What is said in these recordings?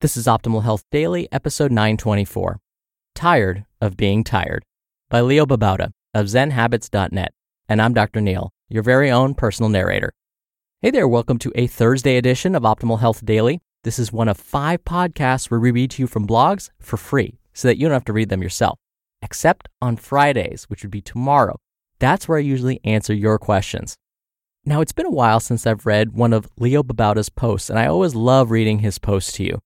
This is Optimal Health Daily, episode 924 Tired of Being Tired by Leo Babauta of ZenHabits.net. And I'm Dr. Neal, your very own personal narrator. Hey there, welcome to a Thursday edition of Optimal Health Daily. This is one of five podcasts where we read to you from blogs for free so that you don't have to read them yourself, except on Fridays, which would be tomorrow. That's where I usually answer your questions. Now, it's been a while since I've read one of Leo Babauta's posts, and I always love reading his posts to you.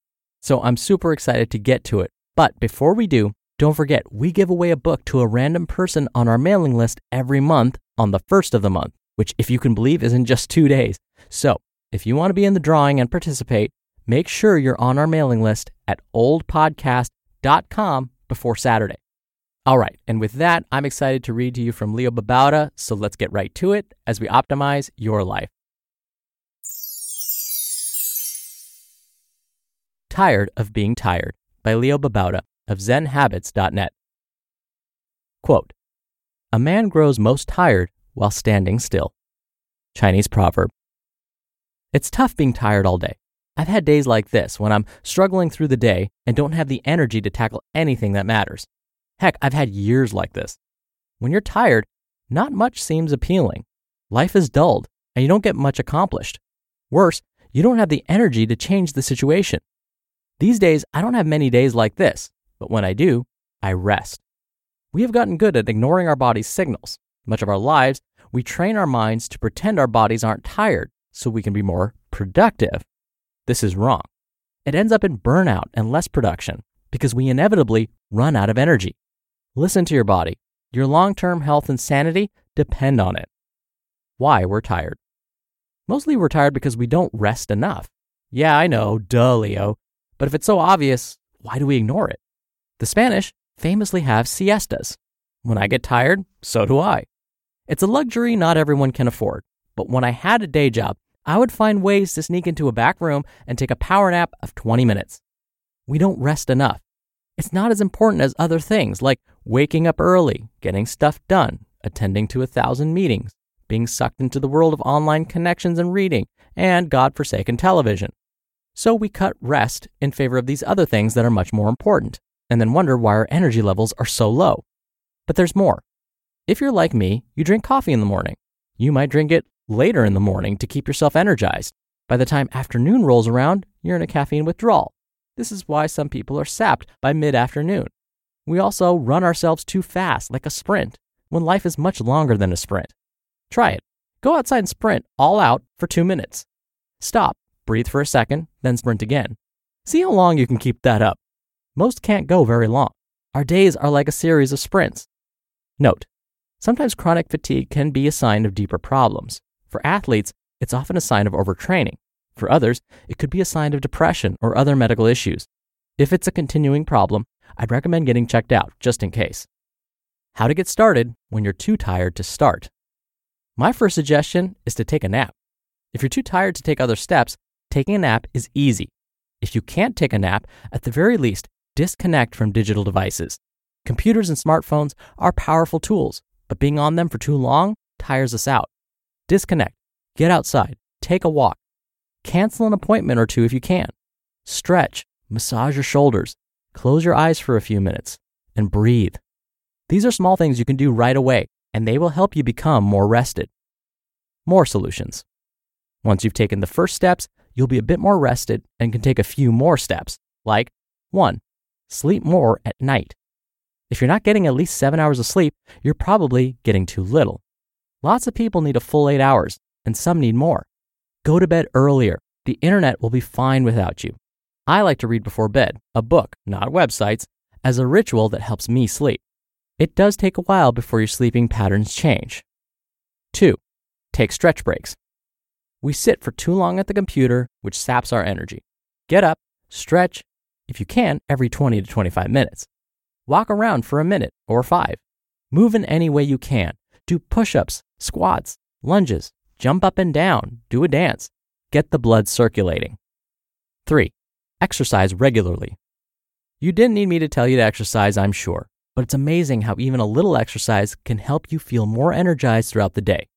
So I'm super excited to get to it. But before we do, don't forget, we give away a book to a random person on our mailing list every month on the first of the month, which, if you can believe, is in just two days. So if you want to be in the drawing and participate, make sure you're on our mailing list at oldpodcast.com before Saturday. All right, and with that, I'm excited to read to you from Leo Babauta, so let's get right to it as we optimize your life. Tired of Being Tired by Leo Babauta of ZenHabits.net. Quote A man grows most tired while standing still. Chinese proverb. It's tough being tired all day. I've had days like this when I'm struggling through the day and don't have the energy to tackle anything that matters. Heck, I've had years like this. When you're tired, not much seems appealing. Life is dulled and you don't get much accomplished. Worse, you don't have the energy to change the situation. These days, I don't have many days like this, but when I do, I rest. We have gotten good at ignoring our body's signals. Much of our lives, we train our minds to pretend our bodies aren't tired so we can be more productive. This is wrong. It ends up in burnout and less production because we inevitably run out of energy. Listen to your body. Your long term health and sanity depend on it. Why we're tired. Mostly we're tired because we don't rest enough. Yeah, I know, duh, Leo. But if it's so obvious, why do we ignore it? The Spanish famously have siestas. When I get tired, so do I. It's a luxury not everyone can afford, but when I had a day job, I would find ways to sneak into a back room and take a power nap of 20 minutes. We don't rest enough. It's not as important as other things like waking up early, getting stuff done, attending to a thousand meetings, being sucked into the world of online connections and reading, and God-forsaken television. So we cut rest in favor of these other things that are much more important, and then wonder why our energy levels are so low. But there's more. If you're like me, you drink coffee in the morning. You might drink it later in the morning to keep yourself energized. By the time afternoon rolls around, you're in a caffeine withdrawal. This is why some people are sapped by mid afternoon. We also run ourselves too fast, like a sprint, when life is much longer than a sprint. Try it. Go outside and sprint all out for two minutes. Stop breathe for a second, then sprint again. See how long you can keep that up. Most can't go very long. Our days are like a series of sprints. Note, sometimes chronic fatigue can be a sign of deeper problems. For athletes, it's often a sign of overtraining. For others, it could be a sign of depression or other medical issues. If it's a continuing problem, I'd recommend getting checked out just in case. How to get started when you're too tired to start. My first suggestion is to take a nap. If you're too tired to take other steps, taking a nap is easy. If you can't take a nap, at the very least, disconnect from digital devices. Computers and smartphones are powerful tools, but being on them for too long tires us out. Disconnect, get outside, take a walk, cancel an appointment or two if you can, stretch, massage your shoulders, close your eyes for a few minutes, and breathe. These are small things you can do right away, and they will help you become more rested. More solutions. Once you've taken the first steps, you'll be a bit more rested and can take a few more steps, like 1. Sleep more at night. If you're not getting at least 7 hours of sleep, you're probably getting too little. Lots of people need a full 8 hours, and some need more. Go to bed earlier. The internet will be fine without you. I like to read before bed, a book, not websites, as a ritual that helps me sleep. It does take a while before your sleeping patterns change. 2. Take stretch breaks. We sit for too long at the computer, which saps our energy. Get up, stretch, if you can, every 20 to 25 minutes. Walk around for a minute or five. Move in any way you can. Do push ups, squats, lunges, jump up and down, do a dance. Get the blood circulating. 3. Exercise regularly. You didn't need me to tell you to exercise, I'm sure, but it's amazing how even a little exercise can help you feel more energized throughout the day.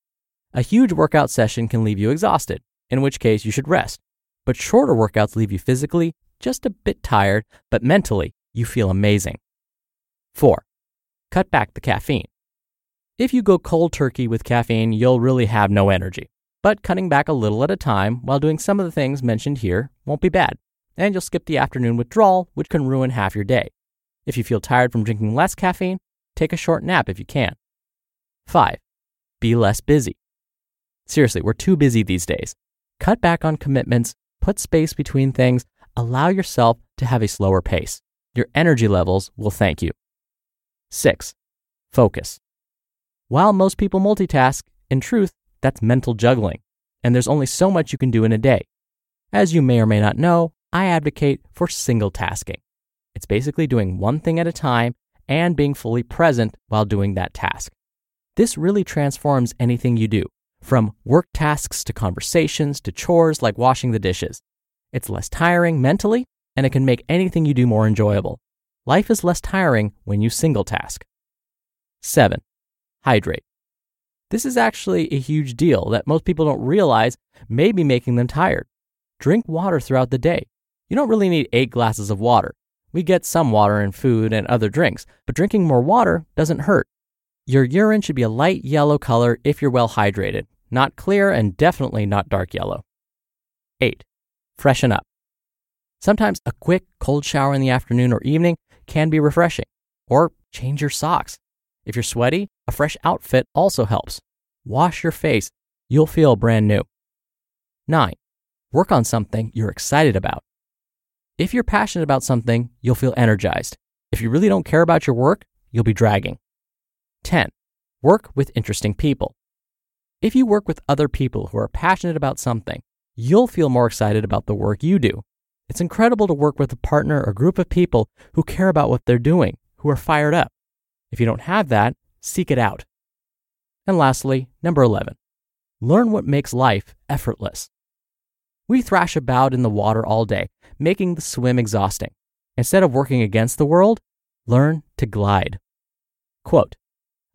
A huge workout session can leave you exhausted, in which case you should rest. But shorter workouts leave you physically just a bit tired, but mentally you feel amazing. 4. Cut back the caffeine. If you go cold turkey with caffeine, you'll really have no energy. But cutting back a little at a time while doing some of the things mentioned here won't be bad, and you'll skip the afternoon withdrawal, which can ruin half your day. If you feel tired from drinking less caffeine, take a short nap if you can. 5. Be less busy. Seriously, we're too busy these days. Cut back on commitments, put space between things, allow yourself to have a slower pace. Your energy levels will thank you. 6. Focus. While most people multitask, in truth, that's mental juggling, and there's only so much you can do in a day. As you may or may not know, I advocate for single tasking. It's basically doing one thing at a time and being fully present while doing that task. This really transforms anything you do, from work tasks to conversations to chores like washing the dishes. It's less tiring mentally, and it can make anything you do more enjoyable. Life is less tiring when you single task. 7. Hydrate. This is actually a huge deal that most people don't realize may be making them tired. Drink water throughout the day. You don't really need eight glasses of water. We get some water in food and other drinks, but drinking more water doesn't hurt. Your urine should be a light yellow color if you're well hydrated, not clear and definitely not dark yellow. 8. Freshen up. Sometimes a quick cold shower in the afternoon or evening can be refreshing, or change your socks. If you're sweaty, a fresh outfit also helps. Wash your face, you'll feel brand new. 9. Work on something you're excited about. If you're passionate about something, you'll feel energized. If you really don't care about your work, you'll be dragging. 10. Work with interesting people. If you work with other people who are passionate about something, you'll feel more excited about the work you do. It's incredible to work with a partner or group of people who care about what they're doing, who are fired up. If you don't have that, seek it out. And lastly, number 11, learn what makes life effortless. We thrash about in the water all day, making the swim exhausting. Instead of working against the world, learn to glide. Quote,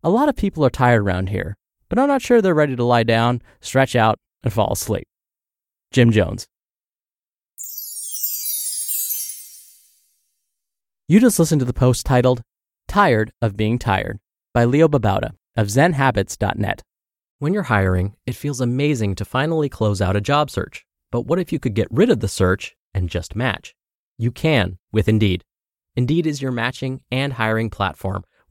a lot of people are tired around here, but I'm not sure they're ready to lie down, stretch out, and fall asleep. Jim Jones. You just listened to the post titled Tired of Being Tired by Leo Babauta of ZenHabits.net. When you're hiring, it feels amazing to finally close out a job search. But what if you could get rid of the search and just match? You can with Indeed. Indeed is your matching and hiring platform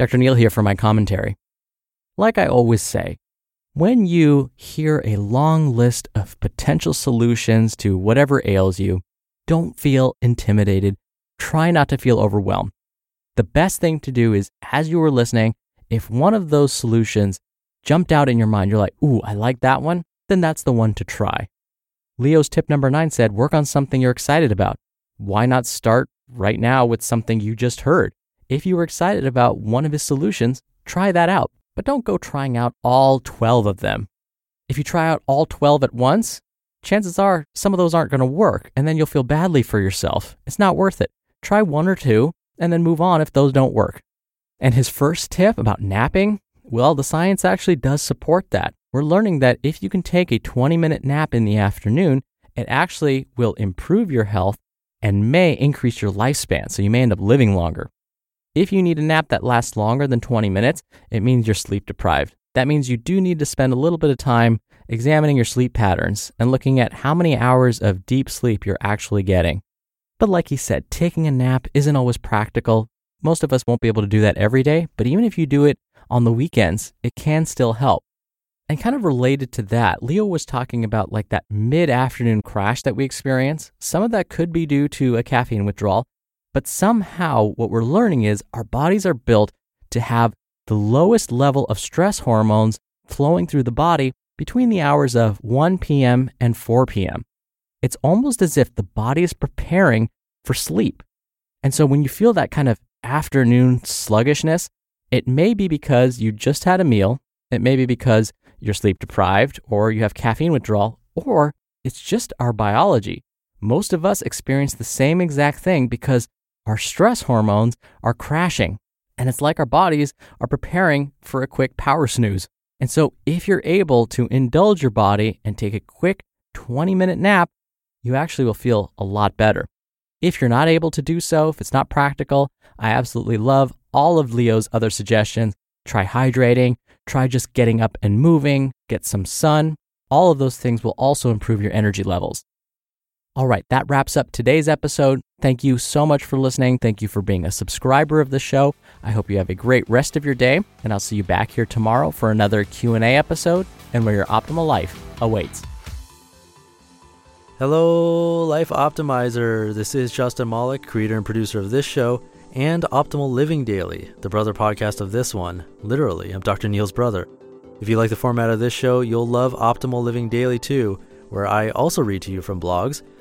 Dr. Neal here for my commentary. Like I always say, when you hear a long list of potential solutions to whatever ails you, don't feel intimidated. Try not to feel overwhelmed. The best thing to do is, as you were listening, if one of those solutions jumped out in your mind, you're like, ooh, I like that one, then that's the one to try. Leo's tip number nine said, work on something you're excited about. Why not start right now with something you just heard? If you were excited about one of his solutions, try that out but don't go trying out all 12 of them. If you try out all 12 at once, chances are some of those aren't going to work, and then you'll feel badly for yourself. It's not worth it. Try one or two, and then move on if those don't work. And his first tip about napping, well, the science actually does support that. We're learning that if you can take a 20 minute nap in the afternoon, it actually will improve your health and may increase your lifespan. So you may end up living longer. If you need a nap that lasts longer than 20 minutes, it means you're sleep deprived. That means you do need to spend a little bit of time examining your sleep patterns and looking at how many hours of deep sleep you're actually getting. But like he said, taking a nap isn't always practical. Most of us won't be able to do that every day, but even if you do it on the weekends, it can still help. And kind of related to that, Leo was talking about like that mid afternoon crash that we experience. Some of that could be due to a caffeine withdrawal, but somehow, what we're learning is our bodies are built to have the lowest level of stress hormones flowing through the body between the hours of 1 p.m. and 4 p.m. It's almost as if the body is preparing for sleep. And so when you feel that kind of afternoon sluggishness, it may be because you just had a meal, it may be because you're sleep deprived, or you have caffeine withdrawal, or it's just our biology. Most of us experience the same exact thing because our stress hormones are crashing. And it's like our bodies are preparing for a quick power snooze. And so, if you're able to indulge your body and take a quick 20 minute nap, you actually will feel a lot better. If you're not able to do so, if it's not practical, I absolutely love all of Leo's other suggestions. Try hydrating, try just getting up and moving, get some sun. All of those things will also improve your energy levels. All right, that wraps up today's episode. Thank you so much for listening. Thank you for being a subscriber of the show. I hope you have a great rest of your day, and I'll see you back here tomorrow for another Q&A episode and where your optimal life awaits. Hello, Life Optimizer. This is Justin Malik, creator and producer of this show and Optimal Living Daily, the brother podcast of this one. Literally, I'm Dr. Neal's brother. If you like the format of this show, you'll love Optimal Living Daily too, where I also read to you from blogs